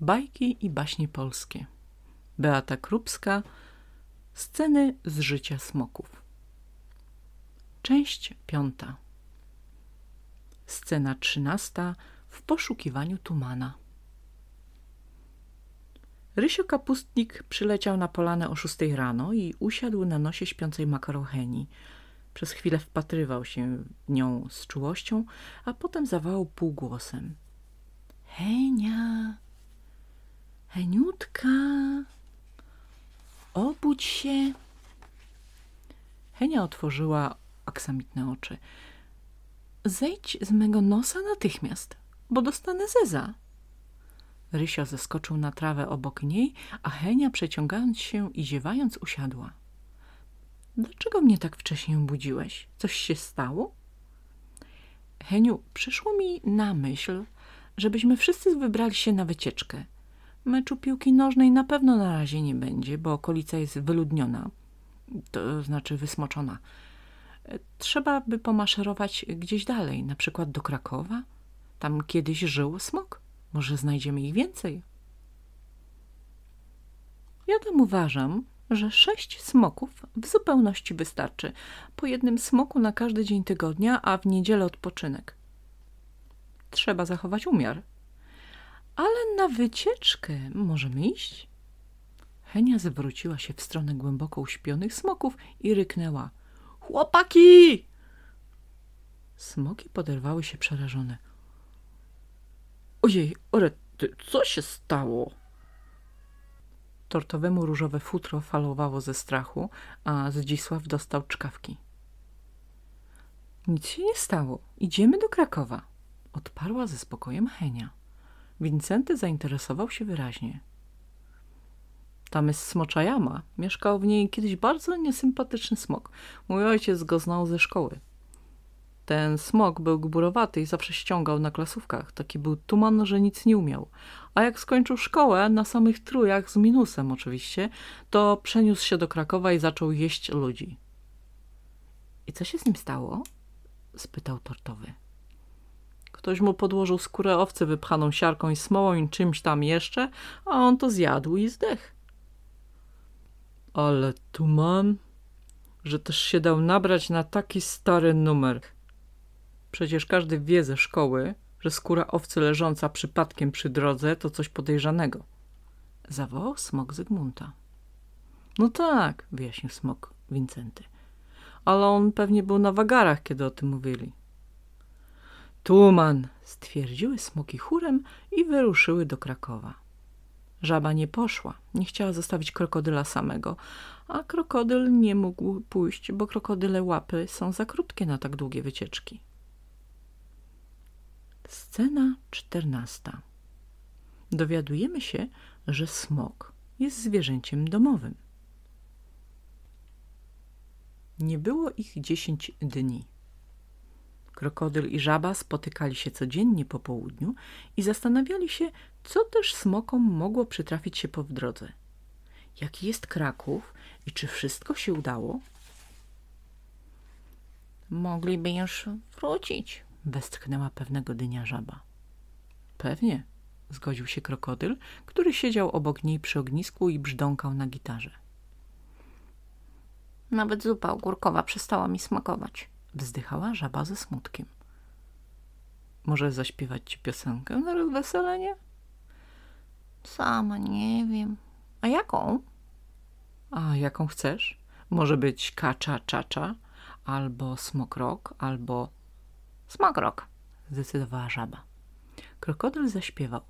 Bajki i baśnie polskie. Beata Krupska. Sceny z życia smoków. Część piąta. Scena trzynasta. W poszukiwaniu Tumana. Rysio Kapustnik przyleciał na polanę o szóstej rano i usiadł na nosie śpiącej makarocheni. Przez chwilę wpatrywał się w nią z czułością, a potem zawołał półgłosem. Henia, Heniutka, obudź się. Henia otworzyła aksamitne oczy. Zejdź z mego nosa natychmiast, bo dostanę zeza. Rysio zeskoczył na trawę obok niej, a Henia przeciągając się i ziewając usiadła. Dlaczego mnie tak wcześnie obudziłeś? Coś się stało? Heniu, przyszło mi na myśl, żebyśmy wszyscy wybrali się na wycieczkę. Meczu piłki nożnej na pewno na razie nie będzie, bo okolica jest wyludniona, to znaczy wysmoczona. Trzeba by pomaszerować gdzieś dalej, na przykład do Krakowa. Tam kiedyś żył smok. Może znajdziemy ich więcej. Ja tam uważam, że sześć smoków w zupełności wystarczy. Po jednym smoku na każdy dzień tygodnia, a w niedzielę odpoczynek. Trzeba zachować umiar. Ale na wycieczkę możemy iść. Henia zwróciła się w stronę głęboko uśpionych smoków i ryknęła. Chłopaki! Smoki poderwały się przerażone. Ojej, orety, co się stało? Tortowemu różowe futro falowało ze strachu, a Zdzisław dostał czkawki. Nic się nie stało. Idziemy do Krakowa. Odparła ze spokojem Henia. Wincenty zainteresował się wyraźnie. Tam jest smocza jama. Mieszkał w niej kiedyś bardzo niesympatyczny smok. Mój ojciec go znał ze szkoły. Ten smok był gburowaty i zawsze ściągał na klasówkach. Taki był tuman, że nic nie umiał. A jak skończył szkołę, na samych trójach, z minusem oczywiście, to przeniósł się do Krakowa i zaczął jeść ludzi. I co się z nim stało? spytał tortowy. Ktoś mu podłożył skórę owcy wypchaną siarką i smołą i czymś tam jeszcze, a on to zjadł i zdech. Ale tuman, że też się dał nabrać na taki stary numer – Przecież każdy wie ze szkoły, że skóra owcy leżąca przypadkiem przy drodze to coś podejrzanego. Zawołał smok Zygmunta. No tak, wyjaśnił smok Wincenty. Ale on pewnie był na wagarach, kiedy o tym mówili. Tuman, stwierdziły smoki chórem i wyruszyły do Krakowa. Żaba nie poszła, nie chciała zostawić krokodyla samego, a krokodyl nie mógł pójść, bo krokodyle łapy są za krótkie na tak długie wycieczki. Scena czternasta. Dowiadujemy się, że smok jest zwierzęciem domowym. Nie było ich dziesięć dni. Krokodyl i żaba spotykali się codziennie po południu i zastanawiali się, co też smokom mogło przytrafić się po w drodze. Jaki jest Kraków i czy wszystko się udało? Mogliby już wrócić, westchnęła pewnego dnia żaba. Pewnie, zgodził się krokodyl, który siedział obok niej przy ognisku i brzdąkał na gitarze. Nawet zupa ogórkowa przestała mi smakować. Wzdychała żaba ze smutkiem. Może zaśpiewać ci piosenkę na rozweselenie? Sama nie wiem. A jaką? A jaką chcesz? Może być kacza czacza, albo smokrok, albo Smokrok, zdecydowała żaba. Krokodyl zaśpiewał.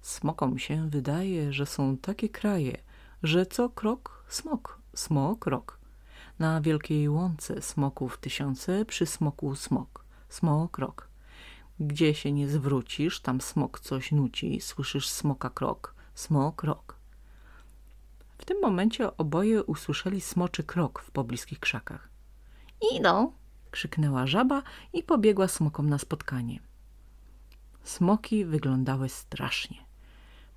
Smokom się wydaje, że są takie kraje, że co krok smok, smok rok. Na wielkiej łące smoków tysiące, przy smoku smok, smok rok. Gdzie się nie zwrócisz, tam smok coś nuci, słyszysz smoka krok, smok rok. W tym momencie oboje usłyszeli smoczy krok w pobliskich krzakach. Idą, krzyknęła żaba i pobiegła smokom na spotkanie. Smoki wyglądały strasznie.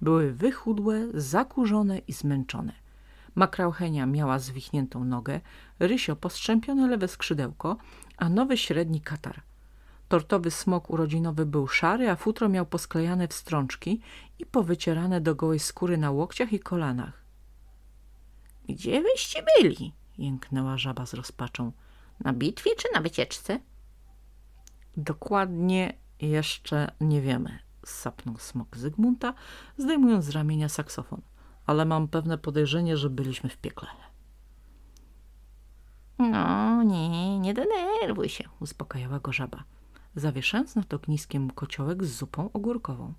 Były wychudłe, zakurzone i zmęczone. Makrauchenia miała zwichniętą nogę, Rysio postrzępione lewe skrzydełko, a nowy średni katar. Tortowy smok urodzinowy był szary, a futro miał posklejane w strączki i powycierane do gołej skóry na łokciach i kolanach. – Gdzie wyście byli? – jęknęła żaba z rozpaczą. – Na bitwie czy na wycieczce? – Dokładnie jeszcze nie wiemy – sapnął smok Zygmunta, zdejmując z ramienia saksofon. – Ale mam pewne podejrzenie, że byliśmy w piekle. – No nie, nie denerwuj się – uspokajała go żaba zawieszając nad ogniskiem kociołek z zupą ogórkową.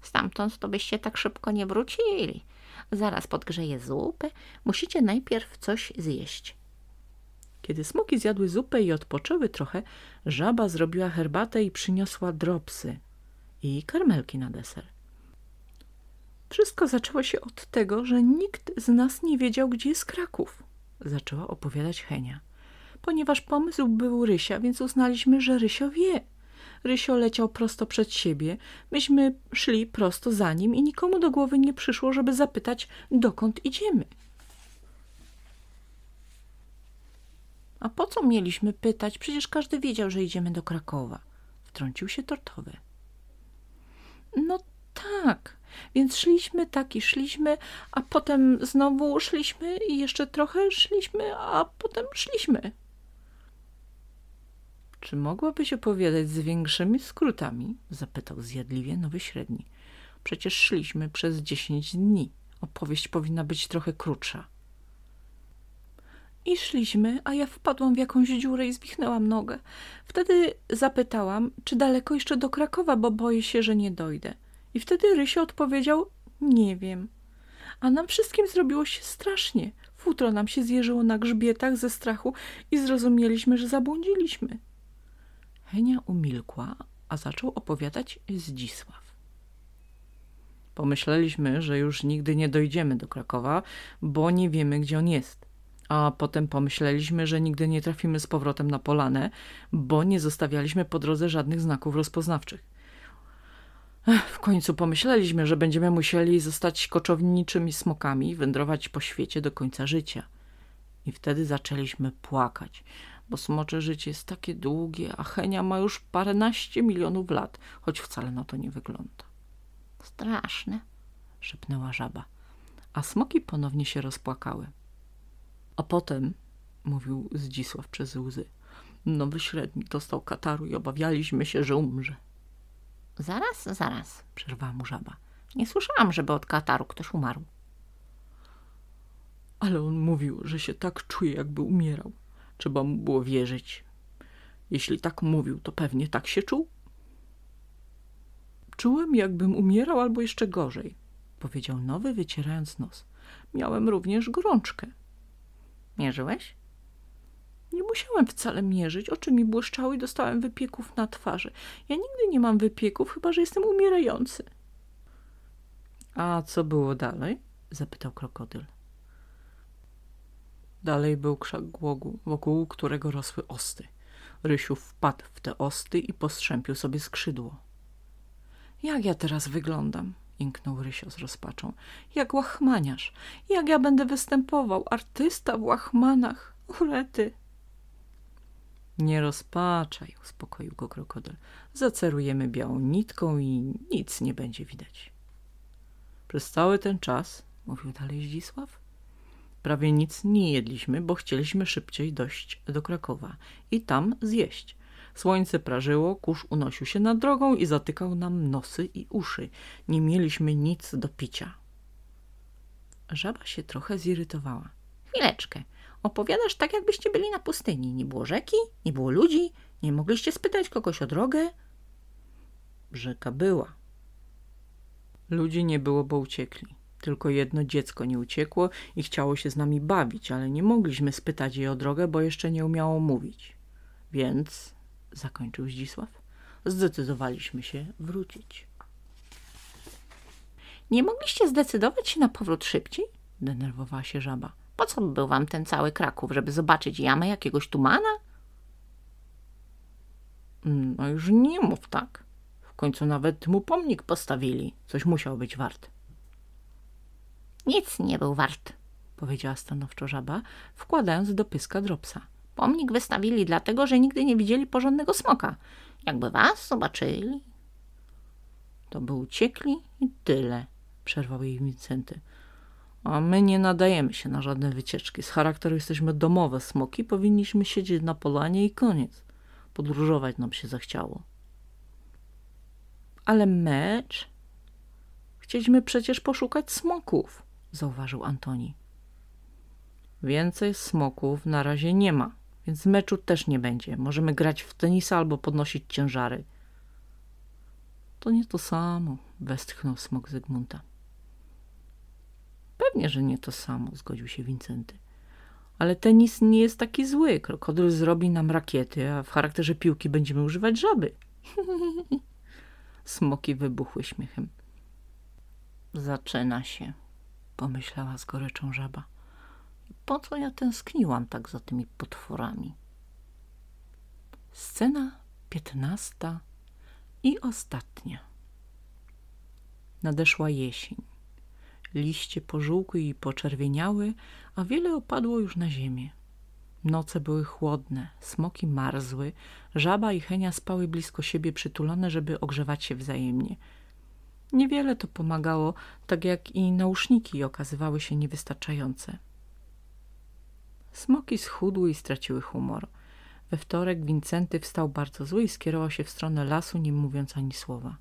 Stamtąd to byście tak szybko nie wrócili. Zaraz podgrzeję zupę. Musicie najpierw coś zjeść. Kiedy smoki zjadły zupę i odpoczęły trochę, żaba zrobiła herbatę i przyniosła dropsy i karmelki na deser. Wszystko zaczęło się od tego, że nikt z nas nie wiedział, gdzie jest Kraków, zaczęła opowiadać Henia ponieważ pomysł był Rysia, więc uznaliśmy, że Rysio wie. Rysio leciał prosto przed siebie, myśmy szli prosto za nim i nikomu do głowy nie przyszło, żeby zapytać, dokąd idziemy. A po co mieliśmy pytać? Przecież każdy wiedział, że idziemy do Krakowa. Wtrącił się tortowy. No tak, więc szliśmy tak i szliśmy, a potem znowu szliśmy i jeszcze trochę szliśmy, a potem szliśmy. Czy mogłabyś opowiadać z większymi skrótami? Zapytał zjadliwie nowy średni. Przecież szliśmy przez dziesięć dni. Opowieść powinna być trochę krótsza. I szliśmy, a ja wpadłam w jakąś dziurę i zwichnęłam nogę. Wtedy zapytałam, czy daleko jeszcze do Krakowa, bo boję się, że nie dojdę. I wtedy Rysio odpowiedział, nie wiem. A nam wszystkim zrobiło się strasznie. Futro nam się zjeżyło na grzbietach ze strachu i zrozumieliśmy, że zabłądziliśmy. Henia umilkła, a zaczął opowiadać Zdzisław. Pomyśleliśmy, że już nigdy nie dojdziemy do Krakowa, bo nie wiemy, gdzie on jest. A potem pomyśleliśmy, że nigdy nie trafimy z powrotem na Polanę, bo nie zostawialiśmy po drodze żadnych znaków rozpoznawczych. W końcu pomyśleliśmy, że będziemy musieli zostać koczowniczymi smokami, wędrować po świecie do końca życia. I wtedy zaczęliśmy płakać, bo smocze życie jest takie długie, a Henia ma już paręnaście milionów lat, choć wcale na to nie wygląda. Straszne, szepnęła żaba, a smoki ponownie się rozpłakały. A potem, mówił Zdzisław przez łzy, nowy średni dostał kataru i obawialiśmy się, że umrze. Zaraz, zaraz, przerwała mu żaba. Nie słyszałam, żeby od kataru ktoś umarł. Ale on mówił, że się tak czuje, jakby umierał. Trzeba mu było wierzyć. Jeśli tak mówił, to pewnie tak się czuł. Czułem, jakbym umierał albo jeszcze gorzej, powiedział nowy, wycierając nos. Miałem również gorączkę. Mierzyłeś? Nie musiałem wcale mierzyć. Oczy mi błyszczały i dostałem wypieków na twarzy. Ja nigdy nie mam wypieków, chyba że jestem umierający. A co było dalej? zapytał krokodyl. Dalej był krzak głogu, wokół którego rosły osty. Rysiu wpadł w te osty i postrzępił sobie skrzydło. Jak ja teraz wyglądam? Jęknął Rysio z rozpaczą. Jak łachmaniarz. Jak ja będę występował? Artysta w łachmanach. Urety. Nie rozpaczaj, uspokoił go krokodyl. Zacerujemy białą nitką i nic nie będzie widać. Przez cały ten czas, mówił dalej Zdzisław, Prawie nic nie jedliśmy, bo chcieliśmy szybciej dojść do Krakowa i tam zjeść. Słońce prażyło, kurz unosił się nad drogą i zatykał nam nosy i uszy. Nie mieliśmy nic do picia. Żaba się trochę zirytowała. Chwileczkę. Opowiadasz tak, jakbyście byli na pustyni. Nie było rzeki, nie było ludzi, nie mogliście spytać kogoś o drogę? Rzeka była. Ludzi nie było, bo uciekli. Tylko jedno dziecko nie uciekło i chciało się z nami bawić, ale nie mogliśmy spytać jej o drogę, bo jeszcze nie umiało mówić. Więc, zakończył Zdzisław, zdecydowaliśmy się wrócić. Nie mogliście zdecydować się na powrót szybciej? Denerwowała się żaba. Po co był wam ten cały Kraków, żeby zobaczyć jamę jakiegoś tumana? No już nie mów tak. W końcu nawet mu pomnik postawili. Coś musiał być wart. Nic nie był wart, powiedziała stanowczo żaba, wkładając do pyska dropsa. Pomnik wystawili dlatego, że nigdy nie widzieli porządnego smoka. Jakby was zobaczyli. To by uciekli i tyle, przerwał jej Wincenty. A my nie nadajemy się na żadne wycieczki. Z charakteru jesteśmy domowe smoki, powinniśmy siedzieć na polanie i koniec. Podróżować nam się zachciało. Ale mecz? Chcieliśmy przecież poszukać smoków, zauważył Antoni. Więcej smoków na razie nie ma, więc meczu też nie będzie. Możemy grać w tenisa albo podnosić ciężary. To nie to samo, westchnął smok Zygmunta. Pewnie, że nie to samo, zgodził się Wincenty. Ale tenis nie jest taki zły. Krokodyl zrobi nam rakiety, a w charakterze piłki będziemy używać żaby. Smoki wybuchły śmiechem. Zaczyna się, pomyślała z goryczą żaba. Po co ja tęskniłam tak za tymi potworami? Scena piętnasta i ostatnia. Nadeszła jesień. Liście pożółkły i poczerwieniały, a wiele opadło już na ziemię. Noce były chłodne, smoki marzły, żaba i Henia spały blisko siebie przytulone, żeby ogrzewać się wzajemnie. Niewiele to pomagało, tak jak i nauszniki okazywały się niewystarczające. Smoki schudły i straciły humor. We wtorek Wincenty wstał bardzo zły i skierował się w stronę lasu, nie mówiąc ani słowa.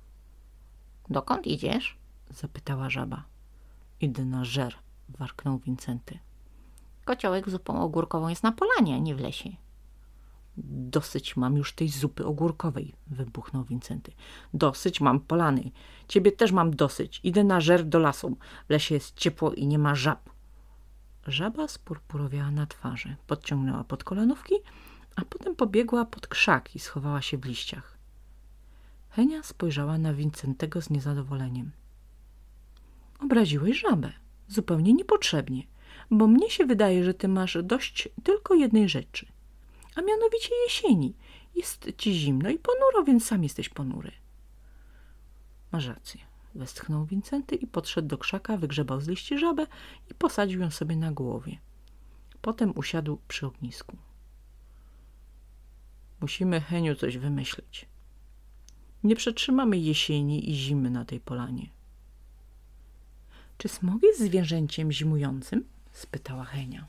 – Dokąd idziesz? – zapytała żaba. – Idę na żer – warknął Wincenty. – Kociołek zupą ogórkową jest na polanie, a nie w lesie. – Dosyć mam już tej zupy ogórkowej – wybuchnął Wincenty. – Dosyć mam polany. Ciebie też mam dosyć. Idę na żer do lasu. W lesie jest ciepło i nie ma żab. Żaba spurpurowiała na twarzy, podciągnęła pod kolanówki, a potem pobiegła pod krzak i schowała się w liściach. Henia spojrzała na Wincentego z niezadowoleniem. Obraziłeś żabę. Zupełnie niepotrzebnie, bo mnie się wydaje, że ty masz dość tylko jednej rzeczy, a mianowicie jesieni. Jest ci zimno i ponuro, więc sam jesteś ponury. Masz rację. Westchnął Wincenty i podszedł do krzaka, wygrzebał z liści żabę i posadził ją sobie na głowie. Potem usiadł przy ognisku. Musimy, Heniu, coś wymyślić. Nie przetrzymamy jesieni i zimy na tej polanie. Czy smog jest zwierzęciem zimującym? spytała Henia.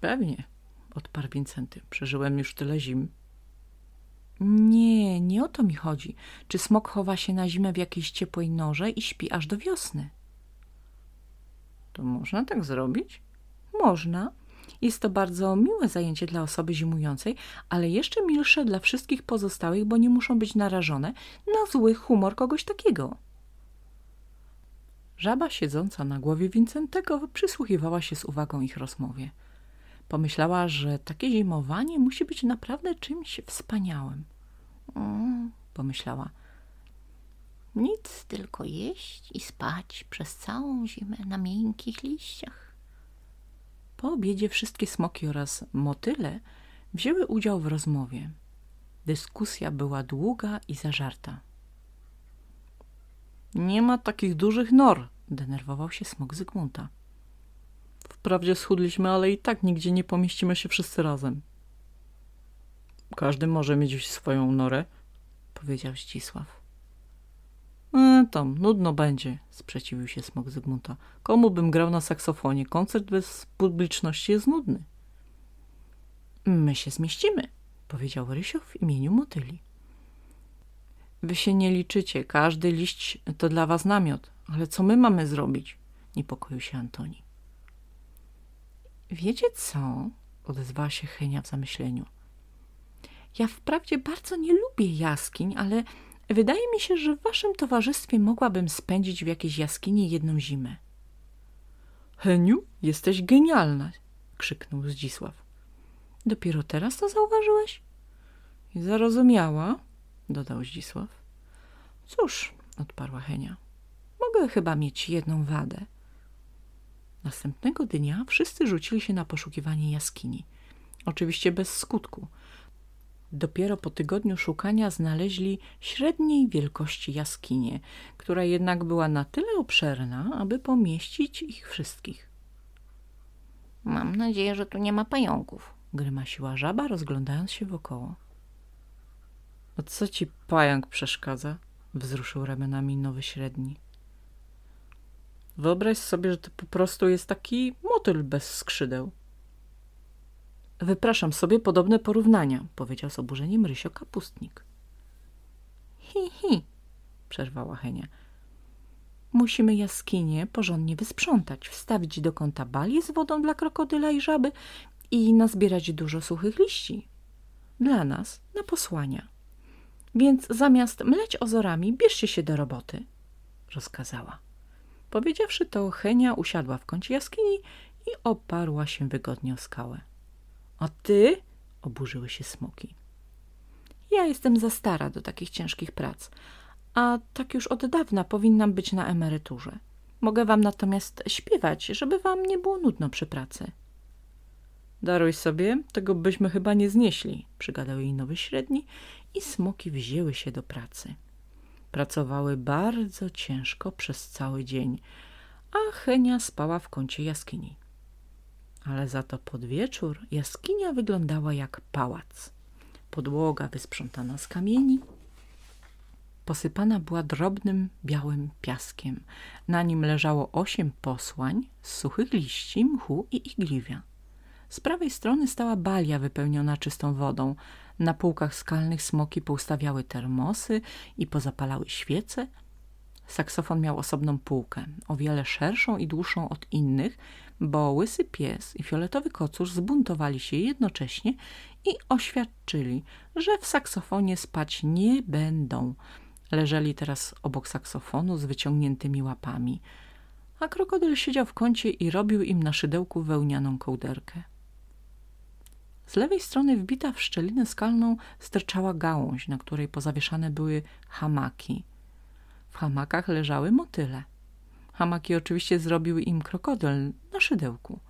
Pewnie, odparł Wincenty. Przeżyłem już tyle zim. Nie, nie o to mi chodzi. Czy smok chowa się na zimę w jakiejś ciepłej norze i śpi aż do wiosny? To można tak zrobić? Można. Jest to bardzo miłe zajęcie dla osoby zimującej, ale jeszcze milsze dla wszystkich pozostałych, bo nie muszą być narażone na zły humor kogoś takiego. Żaba siedząca na głowie Wincentego przysłuchiwała się z uwagą ich rozmowie. Pomyślała, że takie zimowanie musi być naprawdę czymś wspaniałym. Mm, pomyślała. Nic, tylko jeść i spać przez całą zimę na miękkich liściach. Po obiedzie wszystkie smoki oraz motyle wzięły udział w rozmowie. Dyskusja była długa i zażarta. Nie ma takich dużych nor, denerwował się smok Zygmunta. Wprawdzie schudliśmy, ale i tak nigdzie nie pomieścimy się wszyscy razem. Każdy może mieć swoją norę, powiedział Ścisław. E, tam, nudno będzie, sprzeciwił się smok Zygmunta. Komu bym grał na saksofonie? Koncert bez publiczności jest nudny. My się zmieścimy, powiedział Rysio w imieniu motyli. Wy się nie liczycie, każdy liść to dla was namiot. Ale co my mamy zrobić? Niepokoił się Antoni. Wiecie co? Odezwała się Henia w zamyśleniu. Ja wprawdzie bardzo nie lubię jaskiń, ale wydaje mi się, że w waszym towarzystwie mogłabym spędzić w jakiejś jaskini jedną zimę. Heniu, jesteś genialna! krzyknął Zdzisław. Dopiero teraz to zauważyłeś? Zarozumiała, dodał Zdzisław. Cóż, odparła Henia, mogę chyba mieć jedną wadę. Następnego dnia wszyscy rzucili się na poszukiwanie jaskini. Oczywiście bez skutku. Dopiero po tygodniu szukania znaleźli średniej wielkości jaskinię, która jednak była na tyle obszerna, aby pomieścić ich wszystkich. Mam nadzieję, że tu nie ma pająków, Grymasiła żaba, rozglądając się wokoło. A co ci pająk przeszkadza? Wzruszył ramionami nowy średni. Wyobraź sobie, że to po prostu jest taki motyl bez skrzydeł. Wypraszam sobie podobne porównania, powiedział z oburzeniem Rysio Kapustnik. Hi, hi, przerwała Henia. Musimy jaskinię porządnie wysprzątać, wstawić do kąta bali z wodą dla krokodyla i żaby i nazbierać dużo suchych liści. Dla nas, na posłania. Więc zamiast mleć ozorami, bierzcie się do roboty, rozkazała. Powiedziawszy to, Henia usiadła w kącie jaskini i oparła się wygodnie o skałę. A ty? oburzyły się smoki. Ja jestem za stara do takich ciężkich prac, a tak już od dawna powinnam być na emeryturze. Mogę wam natomiast śpiewać, żeby wam nie było nudno przy pracy. Daruj sobie, tego byśmy chyba nie znieśli, przygadał jej nowy średni i smoki wzięły się do pracy. Pracowały bardzo ciężko przez cały dzień, a Henia spała w kącie jaskini. Ale za to pod wieczór jaskinia wyglądała jak pałac. Podłoga wysprzątana z kamieni, posypana była drobnym białym piaskiem. Na nim leżało osiem posłań z suchych liści, mchu i igliwia. Z prawej strony stała balia wypełniona czystą wodą. Na półkach skalnych smoki poustawiały termosy i pozapalały świece. Saksofon miał osobną półkę, o wiele szerszą i dłuższą od innych, bo łysy pies i fioletowy kocusz zbuntowali się jednocześnie i oświadczyli, że w saksofonie spać nie będą. Leżeli teraz obok saksofonu z wyciągniętymi łapami, a krokodyl siedział w kącie i robił im na szydełku wełnianą kołderkę. Z lewej strony wbita w szczelinę skalną sterczała gałąź, na której pozawieszane były hamaki. W hamakach leżały motyle. Hamaki oczywiście zrobił im krokodyl na szydełku.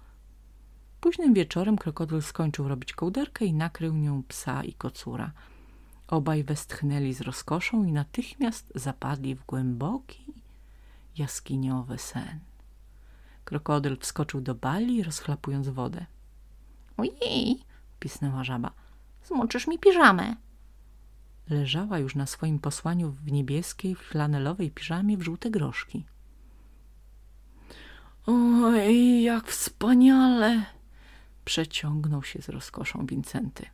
Późnym wieczorem krokodyl skończył robić kołderkę i nakrył nią psa i kocura. Obaj westchnęli z rozkoszą i natychmiast zapadli w głęboki, jaskiniowy sen. Krokodyl wskoczył do bali, rozchlapując wodę. Ojej, pisnęła żaba. Zmoczysz mi piżamę. Leżała już na swoim posłaniu w niebieskiej, flanelowej piżamie w żółte groszki. Oj, jak wspaniale! Przeciągnął się z rozkoszą Wincenty.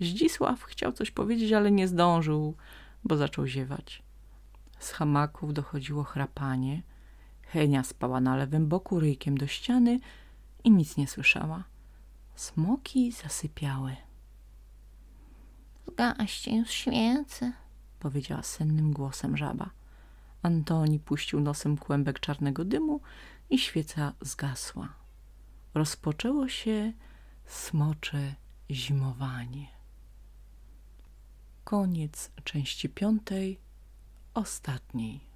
Zdzisław chciał coś powiedzieć, ale nie zdążył, bo zaczął ziewać. Z hamaków dochodziło chrapanie. Henia spała na lewym boku ryjkiem do ściany i nic nie słyszała. Smoki zasypiały. Zgaście już świecę, powiedziała sennym głosem żaba. Antoni puścił nosem kłębek czarnego dymu i świeca zgasła. Rozpoczęło się smocze zimowanie. Koniec części piątej, ostatniej.